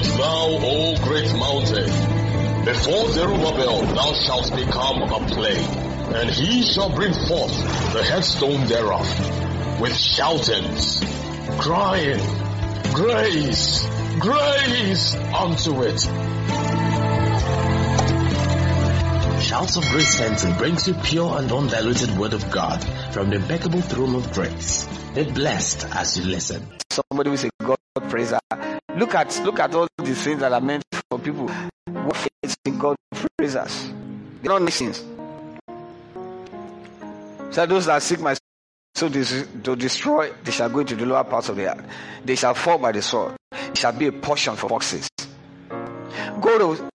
art thou, O great mountain? Before Zerubbabel thou shalt become a plain, and he shall bring forth the headstone thereof, with shoutings, crying, Grace, grace unto it. Shouts of Grace Center brings you pure and undiluted word of God from the impeccable throne of grace. Be blessed as you listen. Somebody will say, God praise her. Look at look at all the things that are meant for people. What is in God praise us? They're not nations. So those that seek my so this, to destroy, they shall go into the lower parts of the earth. They shall fall by the sword. It shall be a portion for foxes. Go to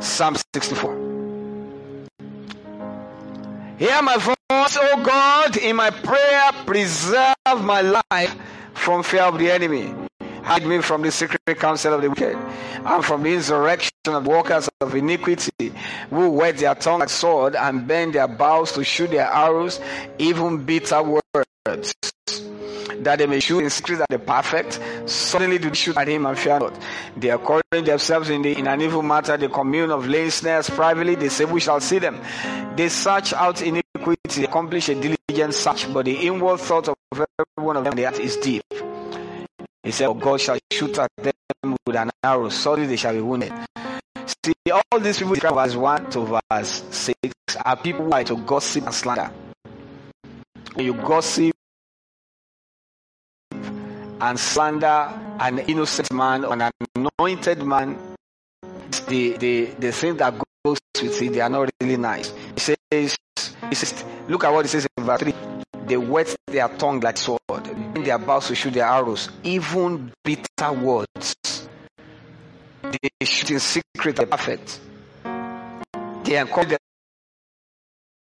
Psalm 64. Hear my voice, O God, in my prayer, preserve my life from fear of the enemy. Hide me from the secret counsel of the wicked and from the insurrection of workers of iniquity who wet their tongue like sword and bend their bows to shoot their arrows, even bitter words. That they may shoot in secret at the perfect, suddenly do shoot at him and fear not. They are themselves in, the, in an evil matter, the commune of snares privately, they say, We shall see them. They search out iniquity, accomplish a diligent search, but the inward thought of every one of them is deep. He said, oh, God shall shoot at them with an arrow, suddenly they shall be wounded. See, all these people, verse 1 to verse 6, are people who are to gossip and slander. When you gossip and slander an innocent man or an anointed man, the, the, the thing that goes with it, they are not really nice. He says, says, look at what he says in verse 3. They wet their tongue like sword, in their bows to shoot their arrows, even bitter words. They shoot in secret and perfect. They encourage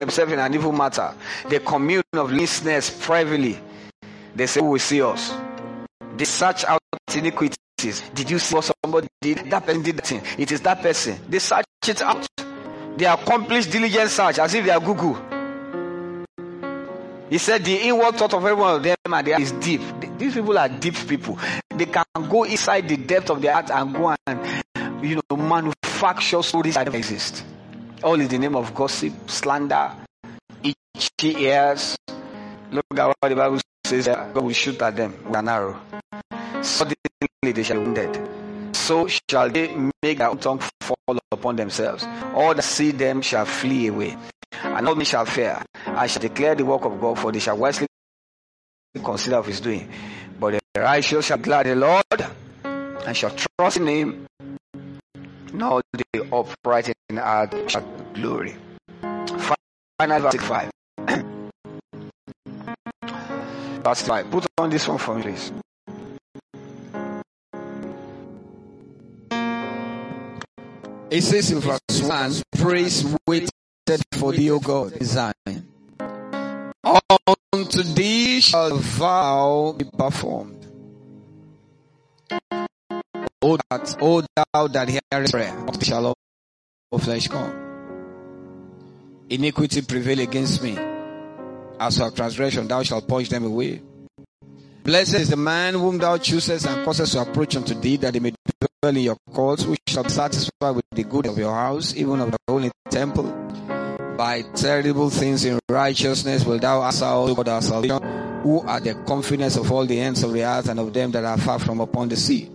themselves in an evil matter. They commune of listeners privately. They say, Who will see us? They search out iniquities. Did you see what somebody did? That person did that thing. It is that person. They search it out. They accomplish diligent search as if they are Google. He said the inward thought of every one of them is deep. These people are deep people. They can go inside the depth of their heart and go and you know manufacture stories that exist. All in the name of gossip, slander, itchy ears. Look at what the Bible says. Uh, God will shoot at them with an arrow. Suddenly they shall be wounded. So shall they make their tongue fall upon themselves. All that see them shall flee away and all men shall fear. I shall declare the work of God, for they shall wisely consider of his doing. But the righteous shall glad the Lord and shall trust in him. Now the upright in heart shall glory. Final verse 5. verse 5. Put on this one for me, please. It says in verse 1 Praise wait for thee, O God, Zion. Unto thee shall vow be performed. O that, O thou that hearest prayer, shall all flesh come. Iniquity prevail against me. As for transgression, thou shalt purge them away. Blessed is the man whom thou choosest and causest to approach unto thee, that he may dwell in your courts, which shall be satisfied with the good of your house, even of the holy temple by terrible things in righteousness will thou answer all God our salvation, who are the confidence of all the ends of the earth and of them that are far from upon the sea,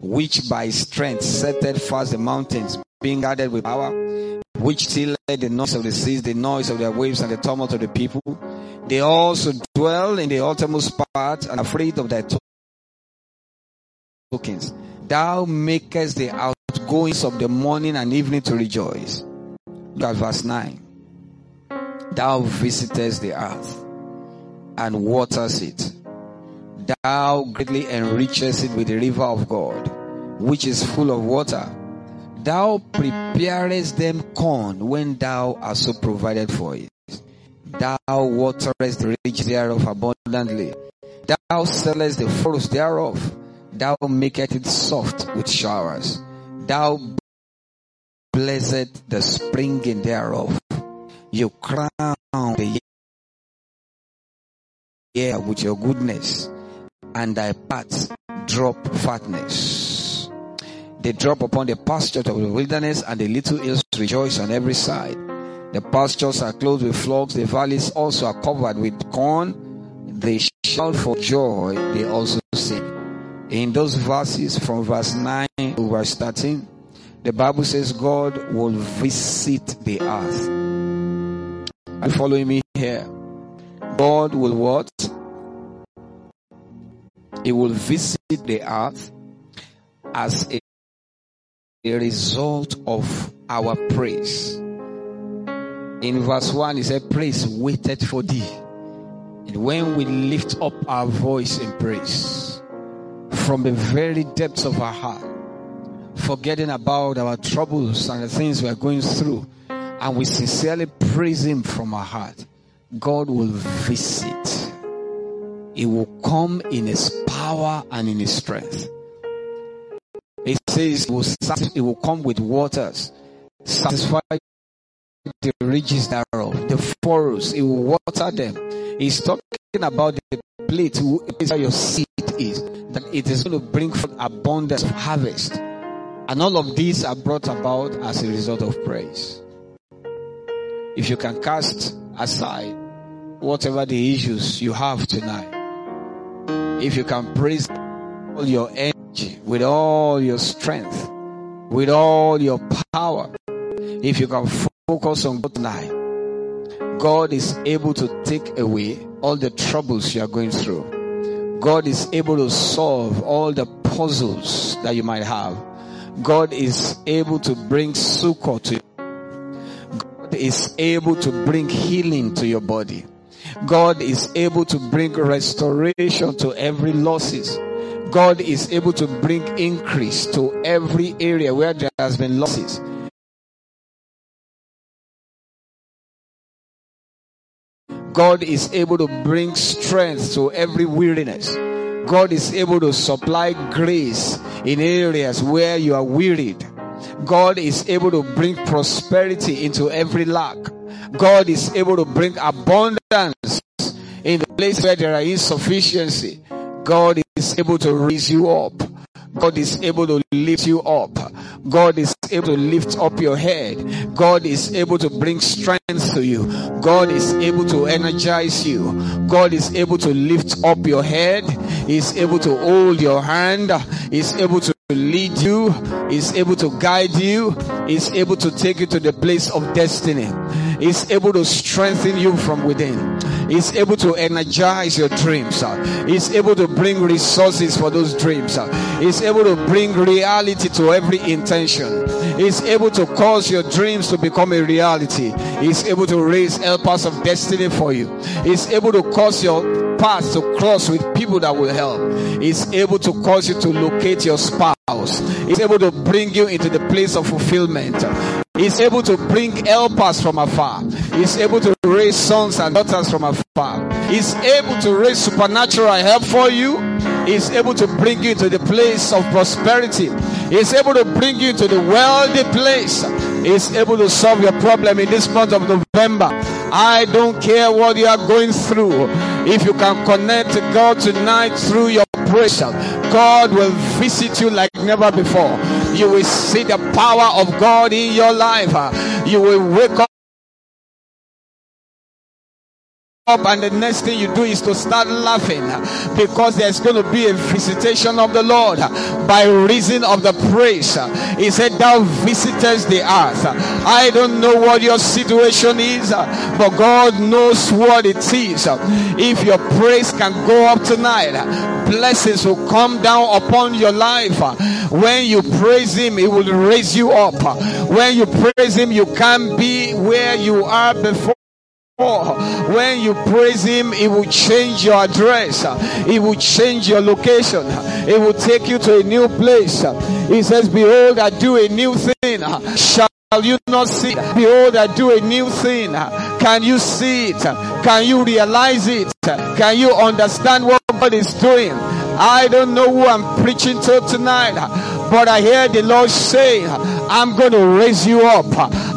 which by strength setteth fast the mountains, being guarded with power, which till the noise of the seas, the noise of their waves, and the tumult of the people. They also dwell in the uttermost part and afraid of their tokens. Thou makest the outgoings of the morning and evening to rejoice. Look at verse 9. Thou visitest the earth and waters it. Thou greatly enrichest it with the river of God, which is full of water. Thou preparest them corn when thou art so provided for it. Thou waterest the rich thereof abundantly. Thou sellest the fruits thereof. Thou makest it soft with showers. Thou blessed the springing thereof. You crown the year with your goodness, and thy paths drop fatness. They drop upon the pastures of the wilderness, and the little hills rejoice on every side. The pastures are clothed with flocks, the valleys also are covered with corn. They shout for joy, they also sing. In those verses from verse 9 to verse 13, the Bible says God will visit the earth. Are following me here? God will what? He will visit the earth as a, a result of our praise. In verse 1, he said, Praise waited for thee. And when we lift up our voice in praise from the very depths of our heart, forgetting about our troubles and the things we are going through, and we sincerely praise Him from our heart, God will visit. He will come in His power and in His strength. He says he will, will come with waters, satisfy the ridges thereof, the furrows, He will water them. He's talking about the plate where your seed is, that it is going to bring forth abundance of harvest. And all of these are brought about as a result of praise. If you can cast aside whatever the issues you have tonight, if you can praise all your energy, with all your strength, with all your power, if you can focus on God tonight, God is able to take away all the troubles you are going through. God is able to solve all the puzzles that you might have. God is able to bring succor to you. Is able to bring healing to your body. God is able to bring restoration to every losses. God is able to bring increase to every area where there has been losses. God is able to bring strength to every weariness. God is able to supply grace in areas where you are wearied. God is able to bring prosperity into every lack. God is able to bring abundance in the place where there are insufficiency. God is able to raise you up. God is able to lift you up. God is able to lift up your head. God is able to bring strength to you. God is able to energize you. God is able to lift up your head. He's able to hold your hand. He's able to lead you. is able to guide you. is able to take you to the place of destiny. is able to strengthen you from within. is able to energize your dreams. Uh, He's able to bring resources for those dreams. Uh, He's able to bring reality to every intention. He's able to cause your dreams to become a reality. He's able to raise helpers of destiny for you. He's able to cause your path to cross with people that will help. He's able to cause you to locate your spouse. He's able to bring you into the place of fulfillment. He's able to bring helpers from afar. He's able to raise sons and daughters from afar. He's able to raise supernatural help for you. He's able to bring you to the place of prosperity. He's able to bring you to the wealthy place. He's able to solve your problem in this month of November. I don't care what you are going through. If you can connect to God tonight through your praise, God will visit you like never before. You will see the power of God in your life. You will wake up up and the next thing you do is to start laughing because there's going to be a visitation of the Lord by reason of the praise. He said, Thou visitest the earth. I don't know what your situation is, but God knows what it is. If your praise can go up tonight, blessings will come down upon your life. When you praise Him, He will raise you up. When you praise Him, you can't be where you are before when you praise him, it will change your address. It will change your location. It will take you to a new place. He says, Behold, I do a new thing. Shall you not see? Behold, I do a new thing. Can you see it? Can you realize it? Can you understand what God is doing? I don't know who I'm preaching to tonight, but I hear the Lord say, I'm going to raise you up.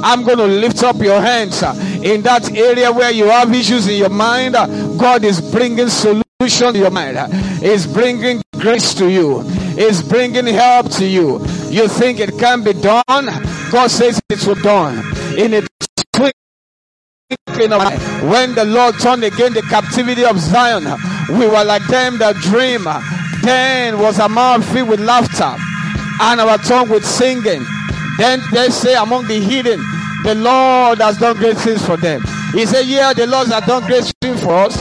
I'm going to lift up your hands in that area where you have issues in your mind. God is bringing solution to your mind. Is bringing grace to you. Is bringing help to you. You think it can be done? God says it will done in a twinkling of an eye. when the Lord turned again the captivity of Zion, we were like them that dream. Then was our mouth filled with laughter and our tongue with singing. Then they say among the hidden, the Lord has done great things for them. He said, Yeah, the Lord has done great things for us,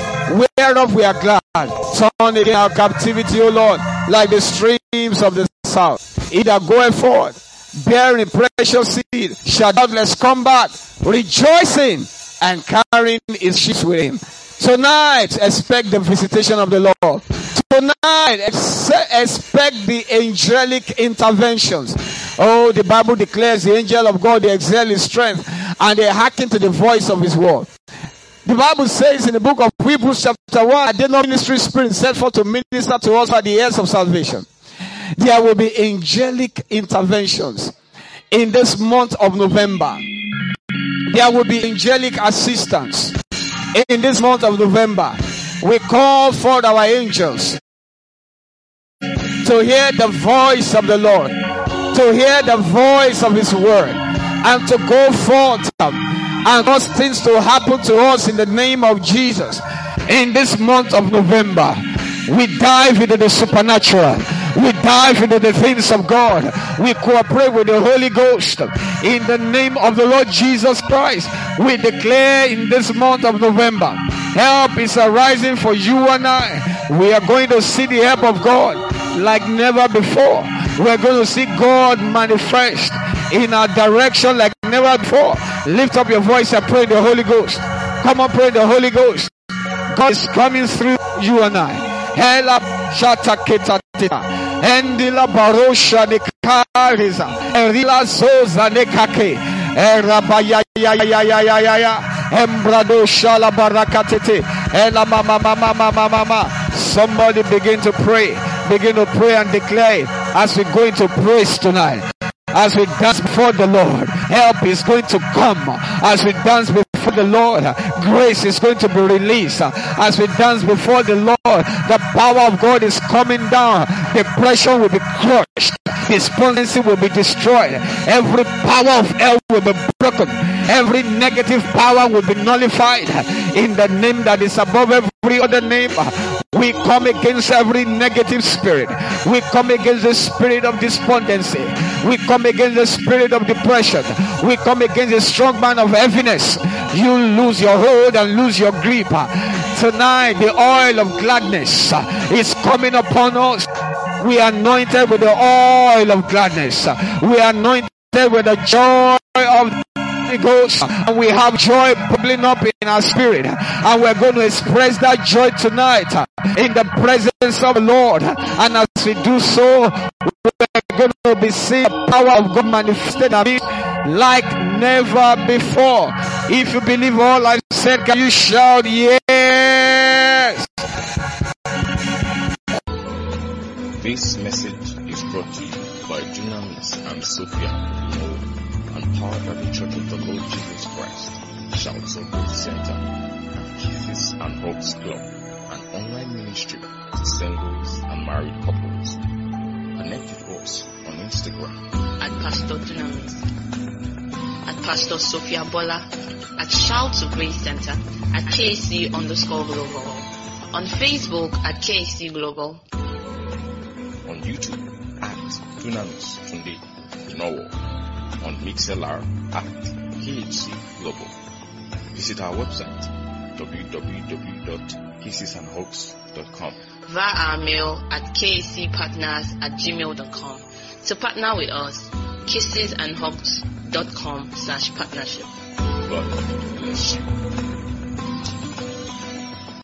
whereof we are glad. Turn again our captivity, O Lord, like the streams of the south. Either goeth forth, bearing precious seed, shall doubtless come back, rejoicing and carrying his sheep with him. Tonight, expect the visitation of the Lord. Tonight, expect the angelic interventions. Oh, the Bible declares the angel of God, they excel in strength and they hearken to the voice of his word. The Bible says in the book of Hebrews chapter 1, I did not ministry spirit set forth to minister to us by the heirs of salvation. There will be angelic interventions in this month of November. There will be angelic assistance in this month of November. We call for our angels to hear the voice of the Lord, to hear the voice of His word, and to go forth and cause things to happen to us in the name of Jesus. In this month of November, we dive into the supernatural. We dive into the things of God. We cooperate with the Holy Ghost. In the name of the Lord Jesus Christ, we declare in this month of November, help is arising for you and I. We are going to see the help of God like never before. We're going to see God manifest in our direction like never before. Lift up your voice and pray the Holy Ghost. Come on, pray the Holy Ghost. God is coming through you and I. Hela shataketatina. Endila barosha nekariza. Erila zoza nekake. Erabaya ya ya ya ya ya ya. Embrado shala barakatete. Ela mama mama mama mama. Somebody begin to pray. Begin to pray and declare as we go into praise tonight as we dance before the Lord. Help is going to come as we dance before the Lord. Grace is going to be released as we dance before the Lord. The power of God is coming down. Depression will be crushed. Despondency will be destroyed. Every power of hell will be broken. Every negative power will be nullified in the name that is above every other name. We come against every negative spirit. We come against the spirit of despondency. We come against the spirit of depression. We come against the strong man of heaviness. You lose your hold and lose your grip. Tonight, the oil of gladness is coming upon us. We are anointed with the oil of gladness. We are anointed with the joy of Holy Ghost and we have joy bubbling up in our spirit. And we're going to express that joy tonight in the presence of the Lord. And as we do so we're going to be seeing the power of God manifested like never before. If you believe all I've said can you shout yes? This message is brought to you by Dunamis and Sophia and powered by the Church of the Lord Jesus Christ, Shouts of Grace Center, and Kisses and Hugs Club, an online ministry to singles and married couples. Connect with us on Instagram. At Pastor Dunamis, at Pastor Sophia Bola, at Shouts of Grace Center, at KC underscore global, on Facebook at KC Global, on YouTube at Dunamis Tunde Nowo on MixLR at KHC Global. Visit our website www.kissesandhugs.com via our mail at kcpartners at gmail.com. To partner with us, kissesandhugs.com slash partnership. God bless you.